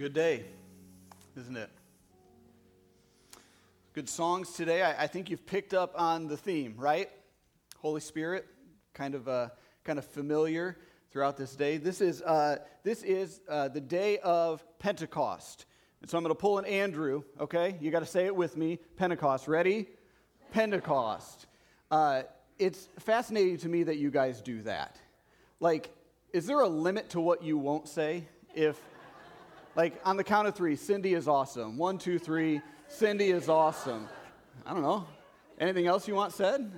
Good day, isn't it? Good songs today. I, I, think you've picked up on the theme, right? Holy Spirit, kind of uh, kind of familiar throughout this day. This is uh, this is uh, the day of Pentecost, and so I'm going to pull an Andrew. Okay, you got to say it with me. Pentecost. Ready? Pentecost. Uh, it's fascinating to me that you guys do that. Like, is there a limit to what you won't say if? Like on the count of three, Cindy is awesome. One, two, three, Cindy is awesome. I don't know. Anything else you want said?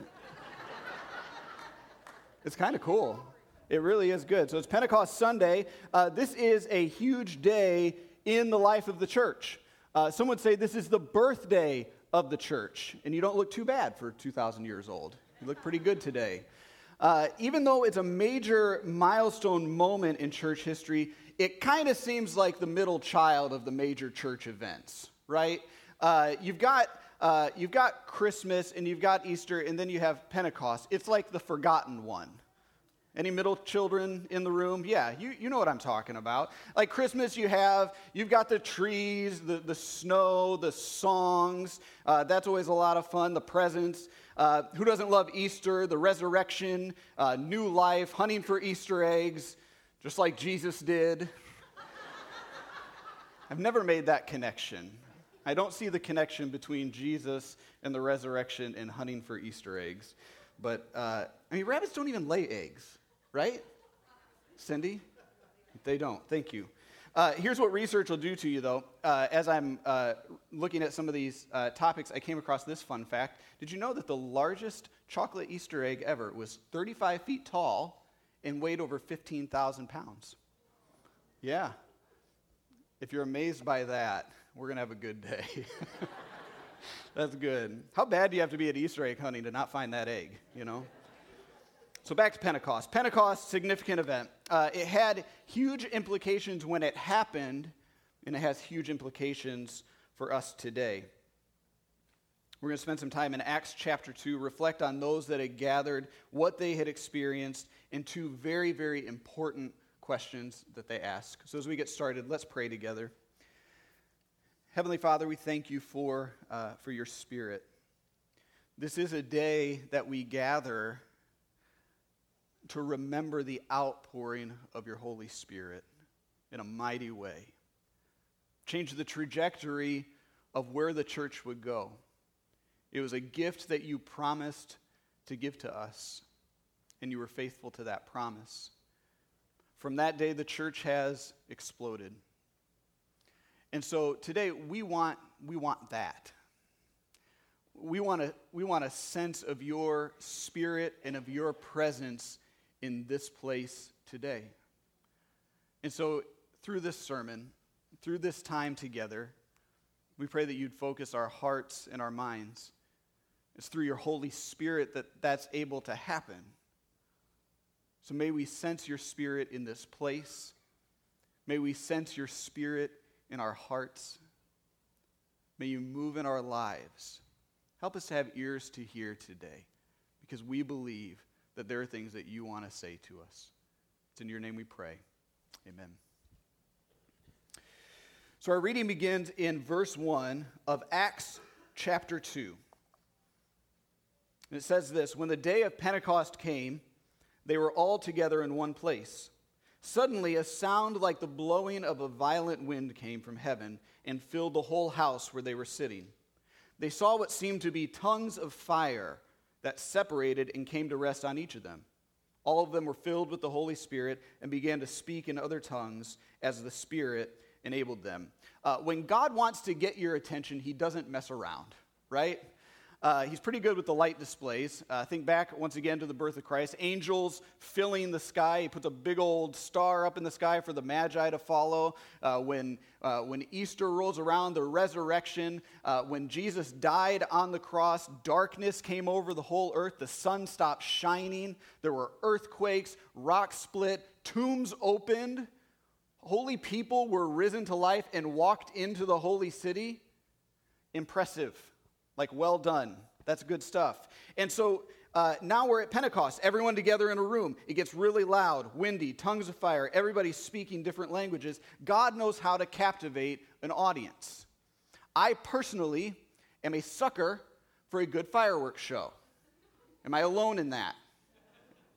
It's kind of cool. It really is good. So it's Pentecost Sunday. Uh, this is a huge day in the life of the church. Uh, some would say this is the birthday of the church, and you don't look too bad for 2,000 years old. You look pretty good today. Uh, even though it's a major milestone moment in church history, it kind of seems like the middle child of the major church events, right? Uh, you've got uh, you've got Christmas and you've got Easter, and then you have Pentecost. It's like the forgotten one. Any middle children in the room? Yeah, you, you know what I'm talking about. Like Christmas, you have, you've got the trees, the, the snow, the songs. Uh, that's always a lot of fun. The presents. Uh, who doesn't love Easter? The resurrection, uh, new life, hunting for Easter eggs just like Jesus did. I've never made that connection. I don't see the connection between Jesus and the resurrection and hunting for Easter eggs. But, uh, I mean, rabbits don't even lay eggs, right? Cindy? They don't. Thank you. Uh, here's what research will do to you, though. Uh, as I'm uh, looking at some of these uh, topics, I came across this fun fact. Did you know that the largest chocolate Easter egg ever was 35 feet tall and weighed over 15,000 pounds. Yeah. If you're amazed by that, we're going to have a good day. That's good. How bad do you have to be at Easter egg hunting to not find that egg, you know? So back to Pentecost. Pentecost, significant event. Uh, it had huge implications when it happened, and it has huge implications for us today. We're going to spend some time in Acts chapter 2, reflect on those that had gathered, what they had experienced, and two very, very important questions that they ask. So as we get started, let's pray together. Heavenly Father, we thank you for, uh, for your spirit. This is a day that we gather to remember the outpouring of your Holy Spirit in a mighty way. Change the trajectory of where the church would go. It was a gift that you promised to give to us, and you were faithful to that promise. From that day, the church has exploded. And so today, we want, we want that. We want, a, we want a sense of your spirit and of your presence in this place today. And so, through this sermon, through this time together, we pray that you'd focus our hearts and our minds it's through your Holy Spirit that that's able to happen. So may we sense your Spirit in this place. May we sense your Spirit in our hearts. May you move in our lives. Help us to have ears to hear today because we believe that there are things that you want to say to us. It's in your name we pray. Amen. So our reading begins in verse 1 of Acts chapter 2. And it says this When the day of Pentecost came, they were all together in one place. Suddenly, a sound like the blowing of a violent wind came from heaven and filled the whole house where they were sitting. They saw what seemed to be tongues of fire that separated and came to rest on each of them. All of them were filled with the Holy Spirit and began to speak in other tongues as the Spirit enabled them. Uh, when God wants to get your attention, He doesn't mess around, right? Uh, he's pretty good with the light displays. Uh, think back once again to the birth of Christ. Angels filling the sky. He puts a big old star up in the sky for the Magi to follow. Uh, when, uh, when Easter rolls around, the resurrection, uh, when Jesus died on the cross, darkness came over the whole earth. The sun stopped shining. There were earthquakes, rocks split, tombs opened. Holy people were risen to life and walked into the holy city. Impressive like, well done. That's good stuff. And so uh, now we're at Pentecost, everyone together in a room. It gets really loud, windy, tongues of fire, everybody's speaking different languages. God knows how to captivate an audience. I personally am a sucker for a good fireworks show. Am I alone in that?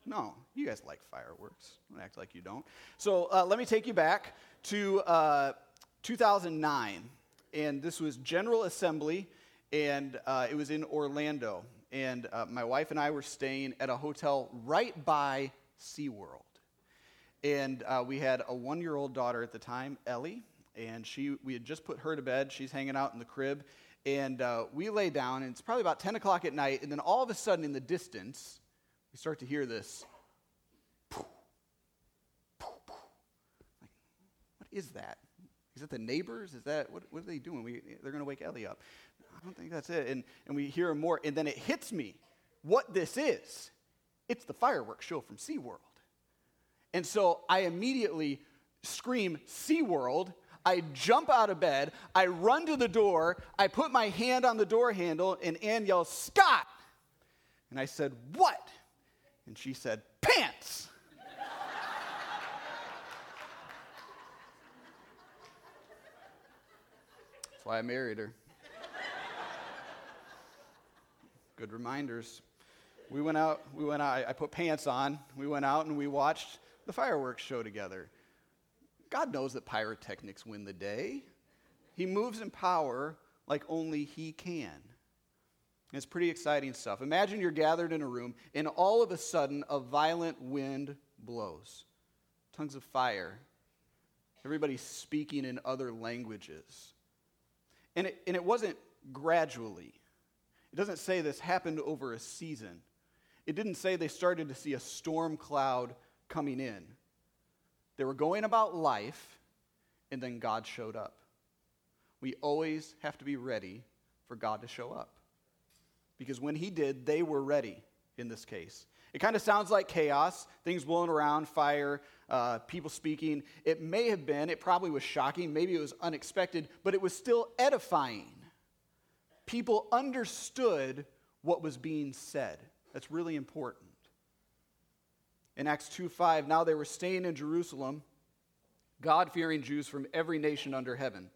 No, you guys like fireworks. Don't act like you don't. So uh, let me take you back to uh, 2009. And this was General Assembly, and uh, it was in Orlando and uh, my wife and I were staying at a hotel right by SeaWorld. And uh, we had a one year old daughter at the time, Ellie, and she, we had just put her to bed. She's hanging out in the crib. And uh, we lay down, and it's probably about 10 o'clock at night. And then all of a sudden, in the distance, we start to hear this. What is that? Is it the neighbors? Is that, what, what are they doing? We, they're going to wake Ellie up. I don't think that's it. And, and we hear more, and then it hits me what this is. It's the fireworks show from SeaWorld. And so I immediately scream, SeaWorld. I jump out of bed. I run to the door. I put my hand on the door handle, and Ann yells, Scott! And I said, What? And she said, Pants! That's why I married her. Good reminders. We went out, we went out, I put pants on, we went out and we watched the fireworks show together. God knows that pyrotechnics win the day. He moves in power like only He can. It's pretty exciting stuff. Imagine you're gathered in a room, and all of a sudden, a violent wind blows. Tongues of fire. Everybody's speaking in other languages. And it, and it wasn't gradually, it doesn't say this happened over a season. It didn't say they started to see a storm cloud coming in. They were going about life, and then God showed up. We always have to be ready for God to show up. Because when He did, they were ready in this case. It kind of sounds like chaos, things blowing around, fire, uh, people speaking. It may have been, it probably was shocking, maybe it was unexpected, but it was still edifying people understood what was being said. That's really important. In Acts 2 5, now they were staying in Jerusalem, God fearing Jews from every nation under heaven.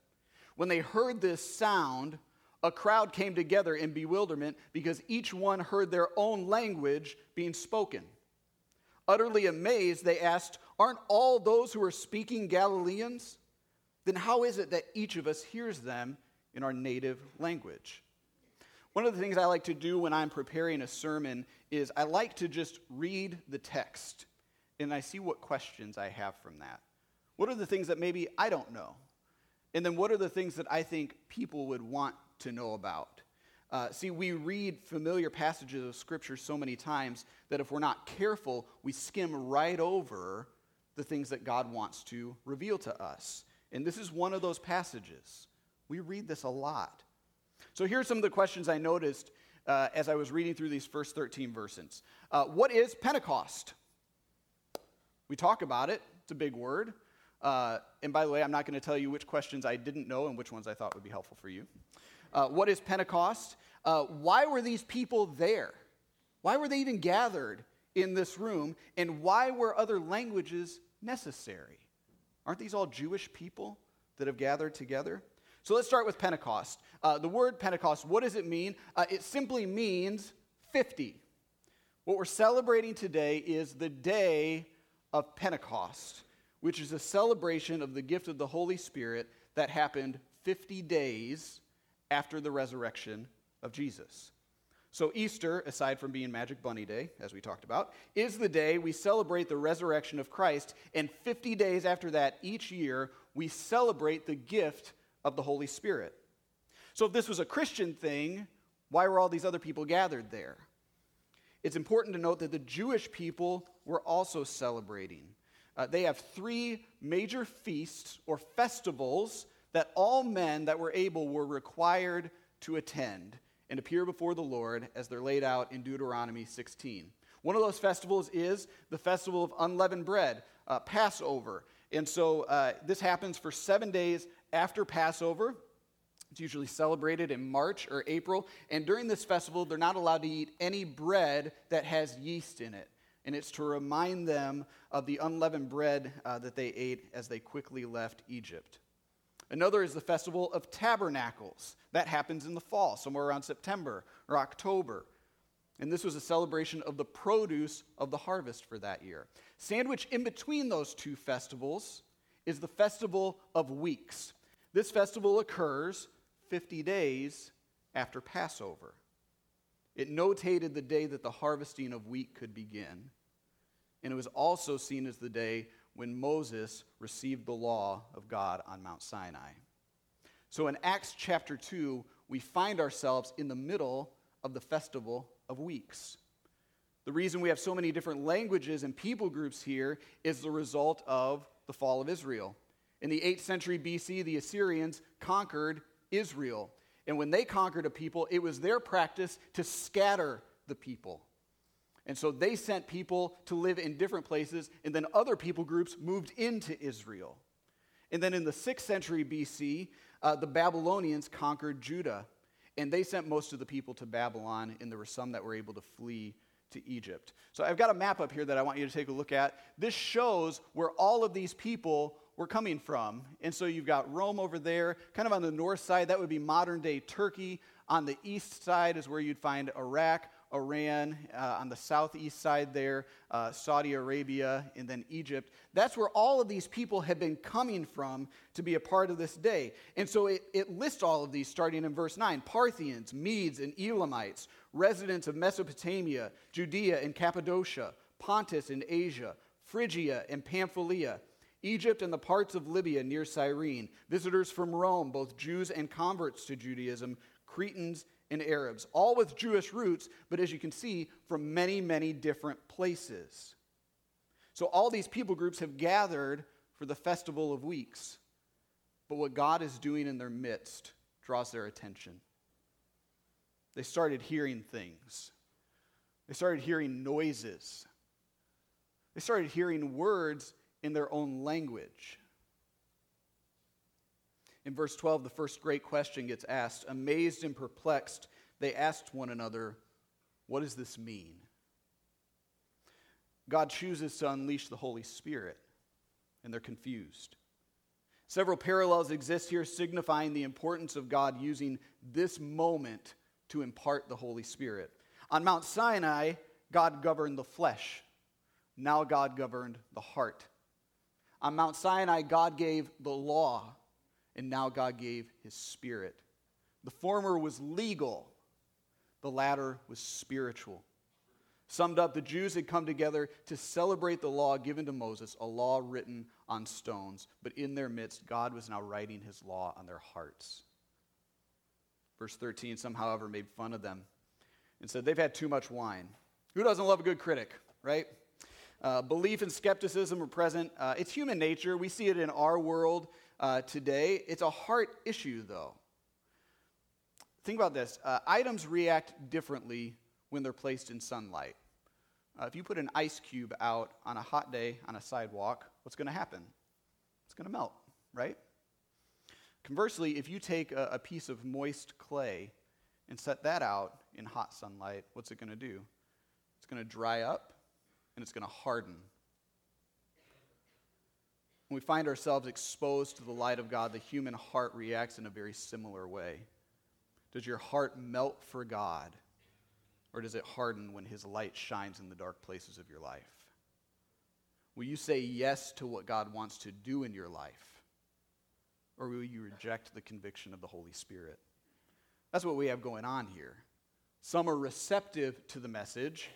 When they heard this sound, a crowd came together in bewilderment because each one heard their own language being spoken. Utterly amazed, they asked, Aren't all those who are speaking Galileans? Then how is it that each of us hears them in our native language. One of the things I like to do when I'm preparing a sermon is I like to just read the text and I see what questions I have from that. What are the things that maybe I don't know? And then what are the things that I think people would want to know about? Uh, see, we read familiar passages of Scripture so many times that if we're not careful, we skim right over the things that God wants to reveal to us. And this is one of those passages. We read this a lot. So here's some of the questions I noticed uh, as I was reading through these first 13 verses. Uh, what is Pentecost? We talk about it, it's a big word. Uh, and by the way, I'm not going to tell you which questions I didn't know and which ones I thought would be helpful for you. Uh, what is Pentecost? Uh, why were these people there? Why were they even gathered in this room? And why were other languages necessary? Aren't these all Jewish people that have gathered together? So let's start with Pentecost. Uh, the word Pentecost, what does it mean? Uh, it simply means 50. What we're celebrating today is the day of Pentecost, which is a celebration of the gift of the Holy Spirit that happened 50 days after the resurrection of Jesus. So, Easter, aside from being Magic Bunny Day, as we talked about, is the day we celebrate the resurrection of Christ. And 50 days after that, each year, we celebrate the gift of the Holy Spirit. So, if this was a Christian thing, why were all these other people gathered there? It's important to note that the Jewish people were also celebrating. Uh, they have three major feasts or festivals that all men that were able were required to attend and appear before the Lord as they're laid out in Deuteronomy 16. One of those festivals is the festival of unleavened bread, uh, Passover. And so uh, this happens for seven days after Passover. It's usually celebrated in March or April. And during this festival, they're not allowed to eat any bread that has yeast in it. And it's to remind them of the unleavened bread uh, that they ate as they quickly left Egypt. Another is the Festival of Tabernacles. That happens in the fall, somewhere around September or October. And this was a celebration of the produce of the harvest for that year. Sandwiched in between those two festivals is the Festival of Weeks. This festival occurs 50 days after Passover. It notated the day that the harvesting of wheat could begin. And it was also seen as the day when Moses received the law of God on Mount Sinai. So in Acts chapter 2, we find ourselves in the middle of the festival of weeks. The reason we have so many different languages and people groups here is the result of the fall of Israel. In the 8th century BC, the Assyrians conquered Israel. And when they conquered a people, it was their practice to scatter the people. And so they sent people to live in different places, and then other people groups moved into Israel. And then in the 6th century BC, uh, the Babylonians conquered Judah, and they sent most of the people to Babylon, and there were some that were able to flee to Egypt. So I've got a map up here that I want you to take a look at. This shows where all of these people were coming from. And so you've got Rome over there, kind of on the north side, that would be modern day Turkey. On the east side is where you'd find Iraq, Iran, uh, on the southeast side there, uh, Saudi Arabia, and then Egypt. That's where all of these people had been coming from to be a part of this day. And so it, it lists all of these starting in verse 9 Parthians, Medes, and Elamites, residents of Mesopotamia, Judea and Cappadocia, Pontus and Asia, Phrygia and Pamphylia. Egypt and the parts of Libya near Cyrene, visitors from Rome, both Jews and converts to Judaism, Cretans and Arabs, all with Jewish roots, but as you can see, from many, many different places. So all these people groups have gathered for the Festival of Weeks. But what God is doing in their midst draws their attention. They started hearing things, they started hearing noises, they started hearing words in their own language. In verse 12, the first great question gets asked. Amazed and perplexed, they asked one another, What does this mean? God chooses to unleash the Holy Spirit, and they're confused. Several parallels exist here signifying the importance of God using this moment to impart the Holy Spirit. On Mount Sinai, God governed the flesh. Now God governed the heart. On Mount Sinai, God gave the law and now God gave his spirit. The former was legal, the latter was spiritual. Summed up, the Jews had come together to celebrate the law given to Moses, a law written on stones. But in their midst, God was now writing his law on their hearts. Verse 13, some, however, made fun of them and said, They've had too much wine. Who doesn't love a good critic, right? Uh, belief and skepticism are present. Uh, it's human nature. We see it in our world uh, today. It's a heart issue, though. Think about this uh, items react differently when they're placed in sunlight. Uh, if you put an ice cube out on a hot day on a sidewalk, what's going to happen? It's going to melt, right? Conversely, if you take a, a piece of moist clay and set that out in hot sunlight, what's it going to do? It's going to dry up and it's going to harden when we find ourselves exposed to the light of God, the human heart reacts in a very similar way. Does your heart melt for God, or does it harden when His light shines in the dark places of your life? Will you say yes to what God wants to do in your life, or will you reject the conviction of the Holy Spirit? That's what we have going on here. Some are receptive to the message,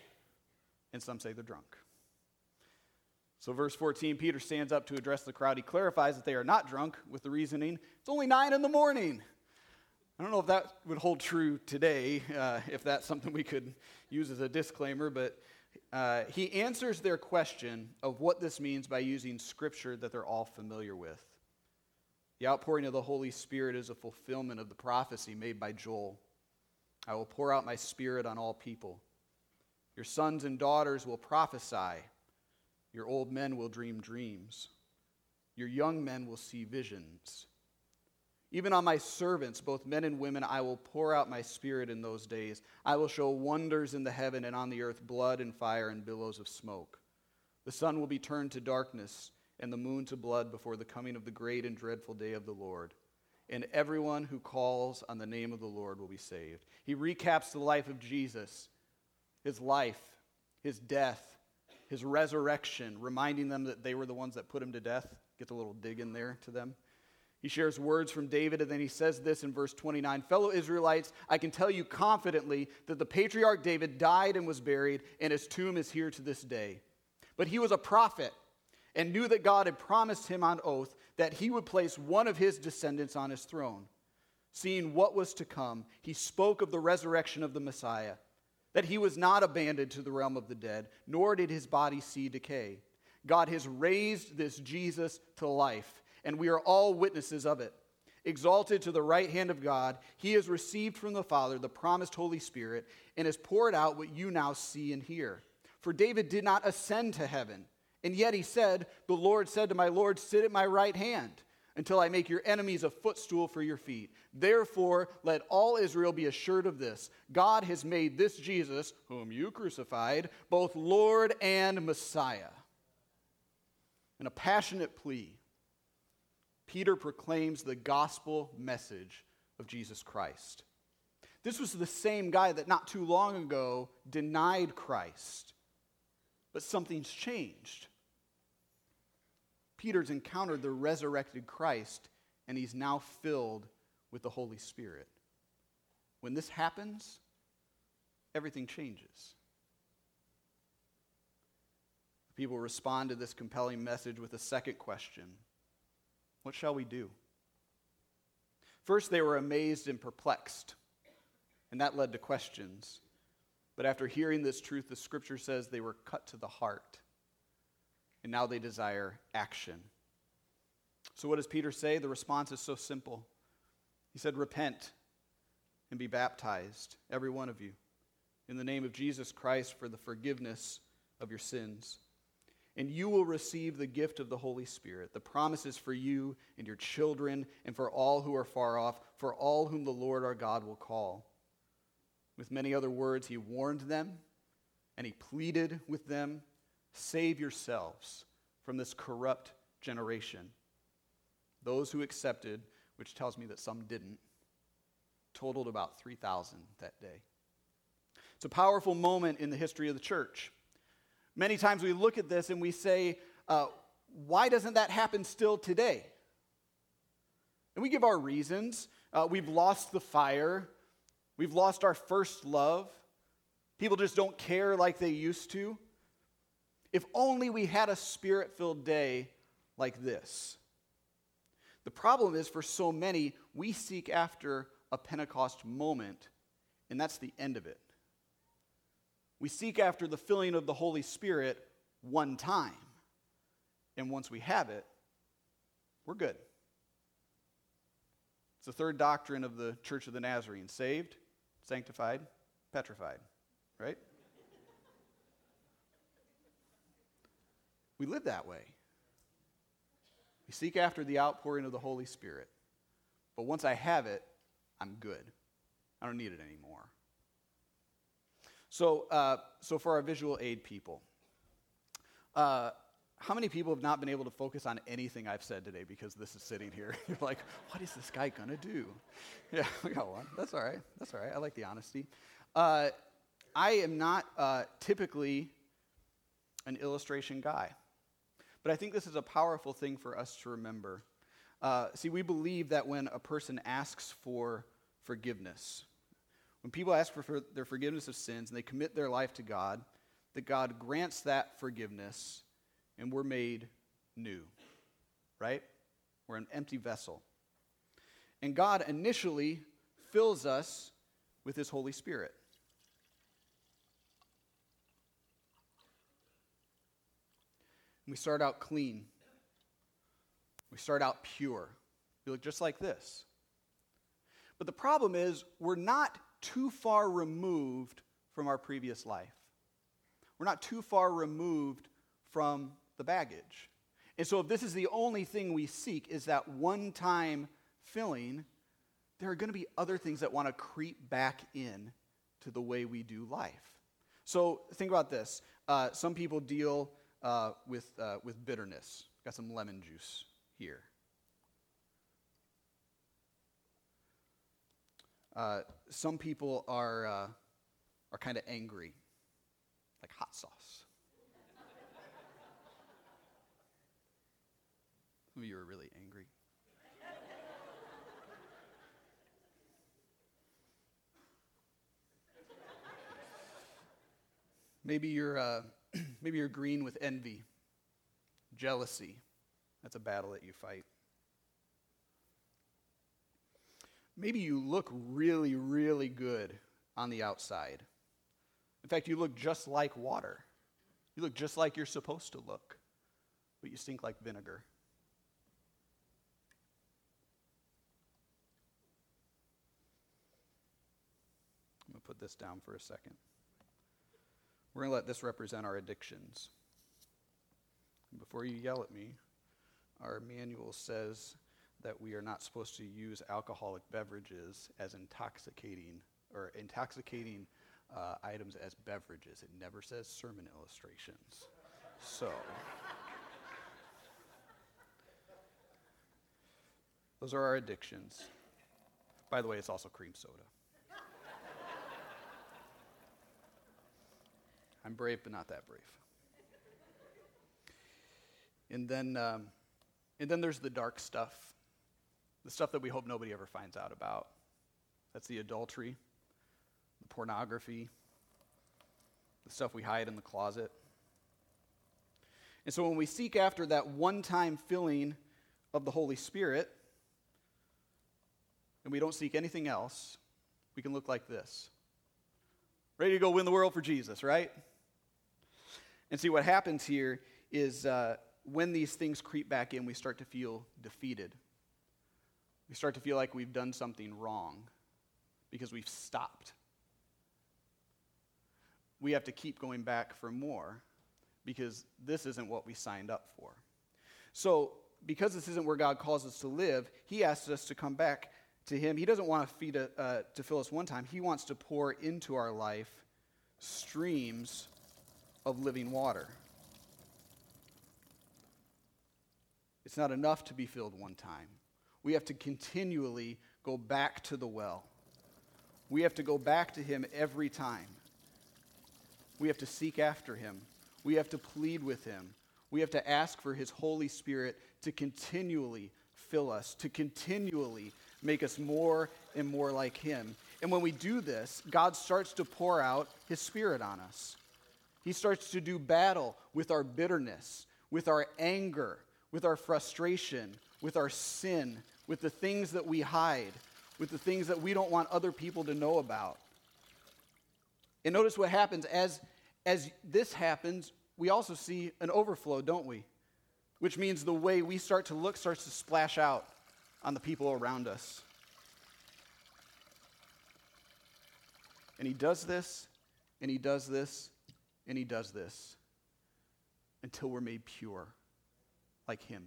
and some say they're drunk. So, verse 14, Peter stands up to address the crowd. He clarifies that they are not drunk with the reasoning, it's only nine in the morning. I don't know if that would hold true today, uh, if that's something we could use as a disclaimer, but uh, he answers their question of what this means by using scripture that they're all familiar with. The outpouring of the Holy Spirit is a fulfillment of the prophecy made by Joel. I will pour out my spirit on all people. Your sons and daughters will prophesy. Your old men will dream dreams. Your young men will see visions. Even on my servants, both men and women, I will pour out my spirit in those days. I will show wonders in the heaven and on the earth blood and fire and billows of smoke. The sun will be turned to darkness and the moon to blood before the coming of the great and dreadful day of the Lord. And everyone who calls on the name of the Lord will be saved. He recaps the life of Jesus, his life, his death, his resurrection, reminding them that they were the ones that put him to death. Get a little dig in there to them. He shares words from David, and then he says this in verse 29 Fellow Israelites, I can tell you confidently that the patriarch David died and was buried, and his tomb is here to this day. But he was a prophet and knew that God had promised him on oath that he would place one of his descendants on his throne. Seeing what was to come, he spoke of the resurrection of the Messiah, that he was not abandoned to the realm of the dead, nor did his body see decay. God has raised this Jesus to life and we are all witnesses of it. Exalted to the right hand of God, he has received from the Father the promised Holy Spirit and has poured out what you now see and hear. For David did not ascend to heaven, and yet he said, The Lord said to my Lord, Sit at my right hand until I make your enemies a footstool for your feet. Therefore, let all Israel be assured of this God has made this Jesus, whom you crucified, both Lord and Messiah. In a passionate plea, Peter proclaims the gospel message of Jesus Christ. This was the same guy that not too long ago denied Christ, but something's changed. Peter's encountered the resurrected Christ, and he's now filled with the Holy Spirit. When this happens, everything changes. People respond to this compelling message with a second question what shall we do? First, they were amazed and perplexed, and that led to questions. But after hearing this truth, the scripture says they were cut to the heart, and now they desire action. So, what does Peter say? The response is so simple. He said, Repent and be baptized, every one of you, in the name of Jesus Christ for the forgiveness of your sins and you will receive the gift of the Holy Spirit. The promise is for you and your children and for all who are far off, for all whom the Lord our God will call. With many other words, he warned them and he pleaded with them save yourselves from this corrupt generation. Those who accepted, which tells me that some didn't, totaled about 3,000 that day. It's a powerful moment in the history of the church. Many times we look at this and we say, uh, why doesn't that happen still today? And we give our reasons. Uh, we've lost the fire, we've lost our first love. People just don't care like they used to. If only we had a spirit filled day like this. The problem is, for so many, we seek after a Pentecost moment, and that's the end of it. We seek after the filling of the Holy Spirit one time. And once we have it, we're good. It's the third doctrine of the Church of the Nazarene saved, sanctified, petrified, right? We live that way. We seek after the outpouring of the Holy Spirit. But once I have it, I'm good. I don't need it anymore. So, uh, so for our visual aid people, uh, how many people have not been able to focus on anything I've said today because this is sitting here? You're like, what is this guy gonna do? Yeah, we got one. That's all right. That's all right. I like the honesty. Uh, I am not uh, typically an illustration guy, but I think this is a powerful thing for us to remember. Uh, see, we believe that when a person asks for forgiveness, when people ask for, for their forgiveness of sins and they commit their life to God, that God grants that forgiveness and we're made new, right? We're an empty vessel. And God initially fills us with His Holy Spirit. We start out clean. We start out pure. We look just like this. But the problem is, we're not too far removed from our previous life. We're not too far removed from the baggage. And so, if this is the only thing we seek, is that one time filling, there are going to be other things that want to creep back in to the way we do life. So think about this. Uh, some people deal uh, with, uh, with bitterness. Got some lemon juice here. Uh, some people are, uh, are kind of angry, like hot sauce. Some of you are really angry. maybe you're, uh, maybe you're green with envy, jealousy. That's a battle that you fight. Maybe you look really, really good on the outside. In fact, you look just like water. You look just like you're supposed to look, but you stink like vinegar. I'm going to put this down for a second. We're going to let this represent our addictions. before you yell at me, our manual says that we are not supposed to use alcoholic beverages as intoxicating or intoxicating uh, items as beverages. It never says sermon illustrations. So, those are our addictions. By the way, it's also cream soda. I'm brave, but not that brave. And then, um, and then there's the dark stuff the stuff that we hope nobody ever finds out about. That's the adultery, the pornography, the stuff we hide in the closet. And so when we seek after that one time filling of the Holy Spirit, and we don't seek anything else, we can look like this. Ready to go win the world for Jesus, right? And see, what happens here is uh, when these things creep back in, we start to feel defeated. We start to feel like we've done something wrong because we've stopped. We have to keep going back for more because this isn't what we signed up for. So, because this isn't where God calls us to live, He asks us to come back to Him. He doesn't want to feed a, uh, to fill us one time. He wants to pour into our life streams of living water. It's not enough to be filled one time. We have to continually go back to the well. We have to go back to Him every time. We have to seek after Him. We have to plead with Him. We have to ask for His Holy Spirit to continually fill us, to continually make us more and more like Him. And when we do this, God starts to pour out His Spirit on us. He starts to do battle with our bitterness, with our anger, with our frustration, with our sin, with the things that we hide, with the things that we don't want other people to know about. And notice what happens as, as this happens, we also see an overflow, don't we? Which means the way we start to look starts to splash out on the people around us. And he does this, and he does this, and he does this until we're made pure like him.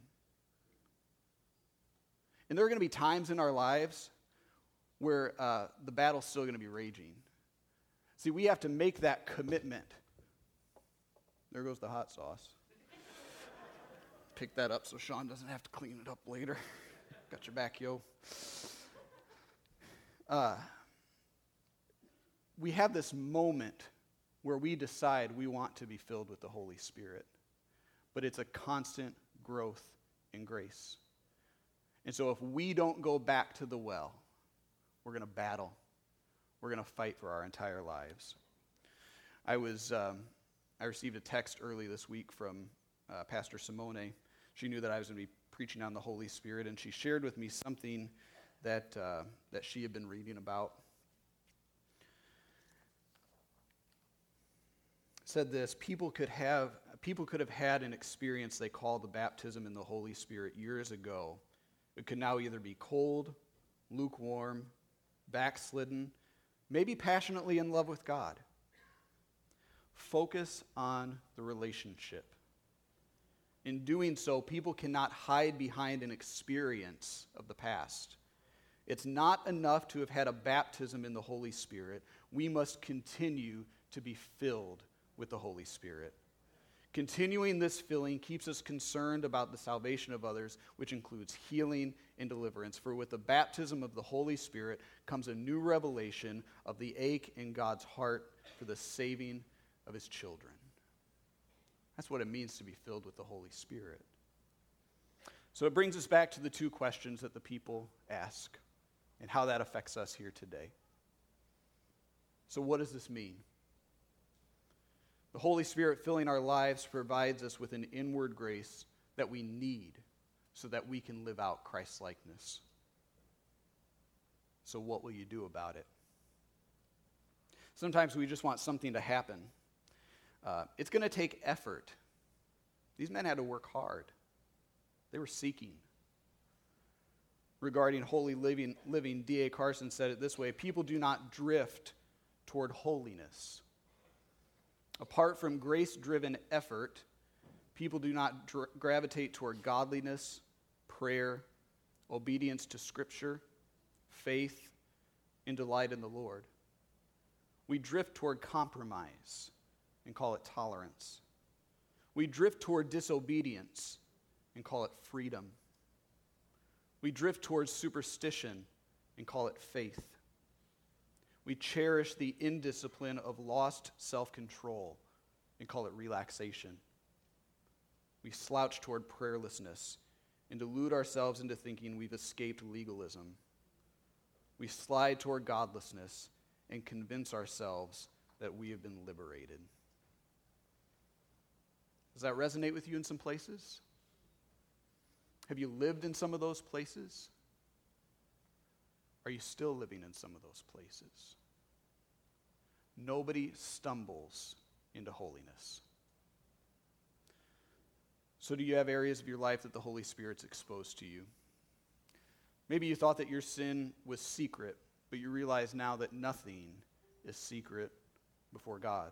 And there are going to be times in our lives where uh, the battle's still going to be raging. See, we have to make that commitment. There goes the hot sauce. Pick that up so Sean doesn't have to clean it up later. Got your back, yo. Uh, we have this moment where we decide we want to be filled with the Holy Spirit, but it's a constant growth in grace. And so if we don't go back to the well, we're going to battle. We're going to fight for our entire lives. I was, um, I received a text early this week from uh, Pastor Simone. She knew that I was going to be preaching on the Holy Spirit, and she shared with me something that, uh, that she had been reading about. Said this people could have people could have had an experience they call the baptism in the holy spirit years ago it could now either be cold, lukewarm, backslidden, maybe passionately in love with God. Focus on the relationship. In doing so, people cannot hide behind an experience of the past. It's not enough to have had a baptism in the Holy Spirit. We must continue to be filled with the Holy Spirit. Continuing this filling keeps us concerned about the salvation of others, which includes healing and deliverance. For with the baptism of the Holy Spirit comes a new revelation of the ache in God's heart for the saving of his children. That's what it means to be filled with the Holy Spirit. So it brings us back to the two questions that the people ask and how that affects us here today. So, what does this mean? The Holy Spirit filling our lives provides us with an inward grace that we need so that we can live out Christ's likeness. So, what will you do about it? Sometimes we just want something to happen. Uh, it's going to take effort. These men had to work hard, they were seeking. Regarding holy living, living D.A. Carson said it this way People do not drift toward holiness Apart from grace driven effort, people do not dr- gravitate toward godliness, prayer, obedience to Scripture, faith, and delight in the Lord. We drift toward compromise and call it tolerance. We drift toward disobedience and call it freedom. We drift towards superstition and call it faith. We cherish the indiscipline of lost self control and call it relaxation. We slouch toward prayerlessness and delude ourselves into thinking we've escaped legalism. We slide toward godlessness and convince ourselves that we have been liberated. Does that resonate with you in some places? Have you lived in some of those places? Are you still living in some of those places? Nobody stumbles into holiness. So, do you have areas of your life that the Holy Spirit's exposed to you? Maybe you thought that your sin was secret, but you realize now that nothing is secret before God.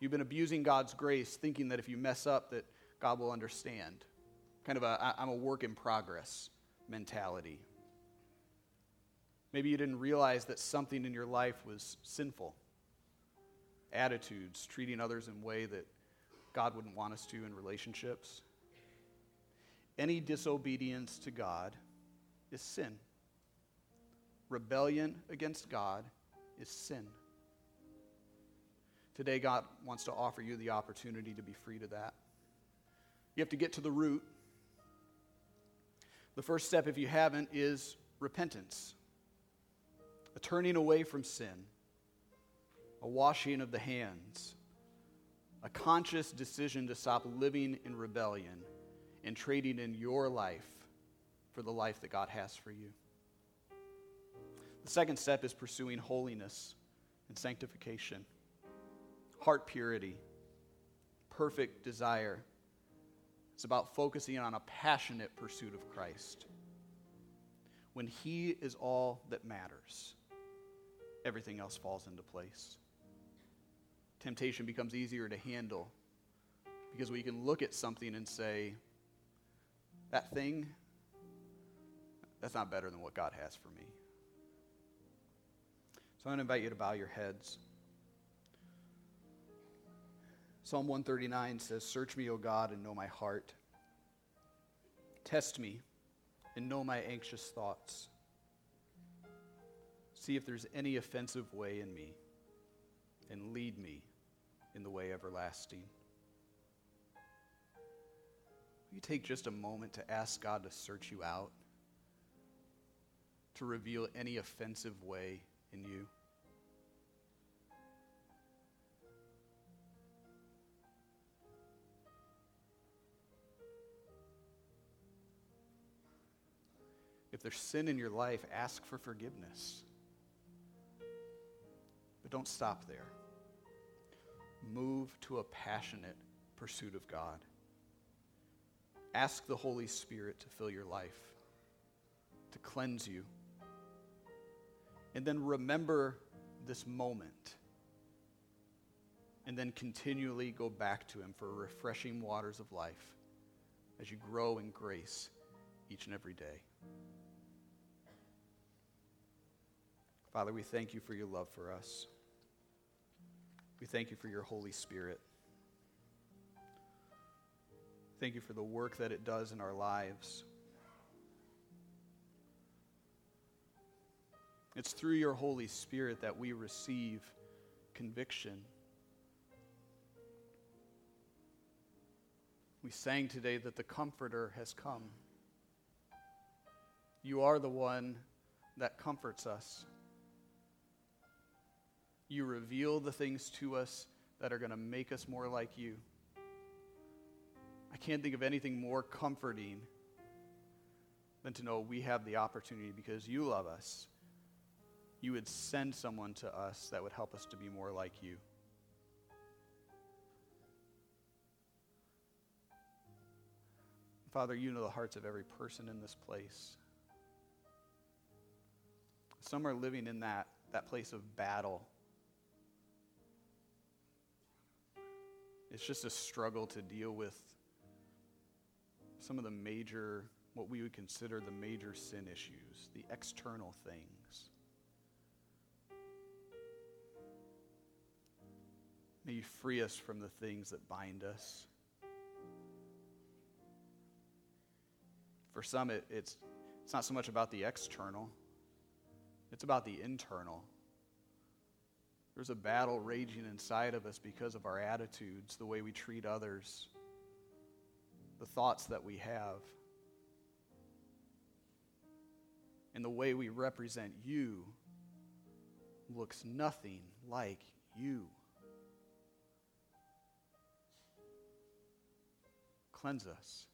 You've been abusing God's grace, thinking that if you mess up, that God will understand. Kind of a I'm a work in progress mentality. Maybe you didn't realize that something in your life was sinful. Attitudes, treating others in a way that God wouldn't want us to in relationships. Any disobedience to God is sin. Rebellion against God is sin. Today, God wants to offer you the opportunity to be free to that. You have to get to the root. The first step, if you haven't, is repentance a turning away from sin, a washing of the hands, a conscious decision to stop living in rebellion and trading in your life for the life that God has for you. The second step is pursuing holiness and sanctification, heart purity, perfect desire. It's about focusing on a passionate pursuit of Christ. When He is all that matters everything else falls into place. Temptation becomes easier to handle because we can look at something and say, that thing, that's not better than what God has for me. So I'm going to invite you to bow your heads. Psalm 139 says, Search me, O God, and know my heart. Test me and know my anxious thoughts. See if there's any offensive way in me, and lead me in the way everlasting. Will you take just a moment to ask God to search you out, to reveal any offensive way in you? If there's sin in your life, ask for forgiveness. Don't stop there. Move to a passionate pursuit of God. Ask the Holy Spirit to fill your life, to cleanse you. And then remember this moment. And then continually go back to Him for refreshing waters of life as you grow in grace each and every day. Father, we thank you for your love for us. We thank you for your Holy Spirit. Thank you for the work that it does in our lives. It's through your Holy Spirit that we receive conviction. We sang today that the Comforter has come. You are the one that comforts us. You reveal the things to us that are going to make us more like you. I can't think of anything more comforting than to know we have the opportunity because you love us. You would send someone to us that would help us to be more like you. Father, you know the hearts of every person in this place. Some are living in that, that place of battle. It's just a struggle to deal with some of the major, what we would consider the major sin issues, the external things. May you free us from the things that bind us. For some, it, it's, it's not so much about the external, it's about the internal. There's a battle raging inside of us because of our attitudes, the way we treat others, the thoughts that we have, and the way we represent you looks nothing like you. Cleanse us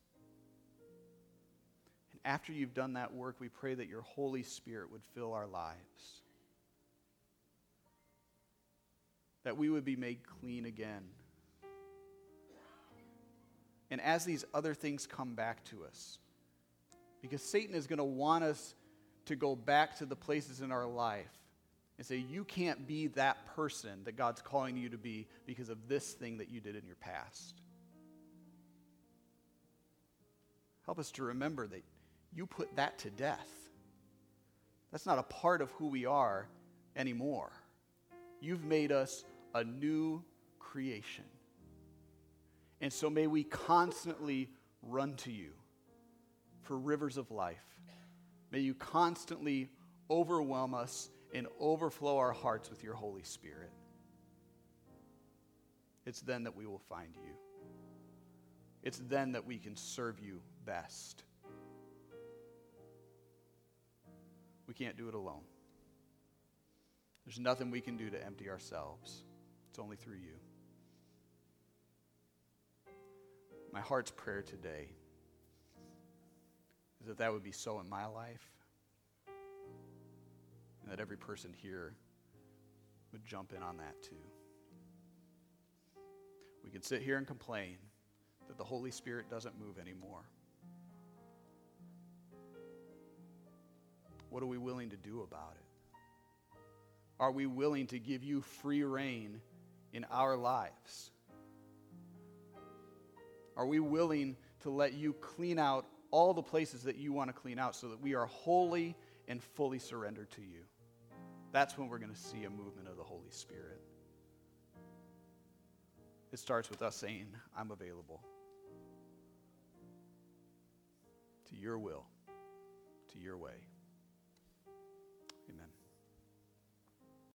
And after you've done that work, we pray that your Holy Spirit would fill our lives. That we would be made clean again. And as these other things come back to us, because Satan is going to want us to go back to the places in our life and say, You can't be that person that God's calling you to be because of this thing that you did in your past. Help us to remember that you put that to death. That's not a part of who we are anymore. You've made us a new creation. And so may we constantly run to you for rivers of life. May you constantly overwhelm us and overflow our hearts with your Holy Spirit. It's then that we will find you. It's then that we can serve you best. We can't do it alone. There's nothing we can do to empty ourselves, it's only through you. My heart's prayer today is that that would be so in my life, and that every person here would jump in on that too. We can sit here and complain that the Holy Spirit doesn't move anymore. What are we willing to do about it? Are we willing to give you free reign in our lives? Are we willing to let you clean out all the places that you want to clean out so that we are wholly and fully surrendered to you? That's when we're going to see a movement of the Holy Spirit. It starts with us saying, I'm available to your will, to your way.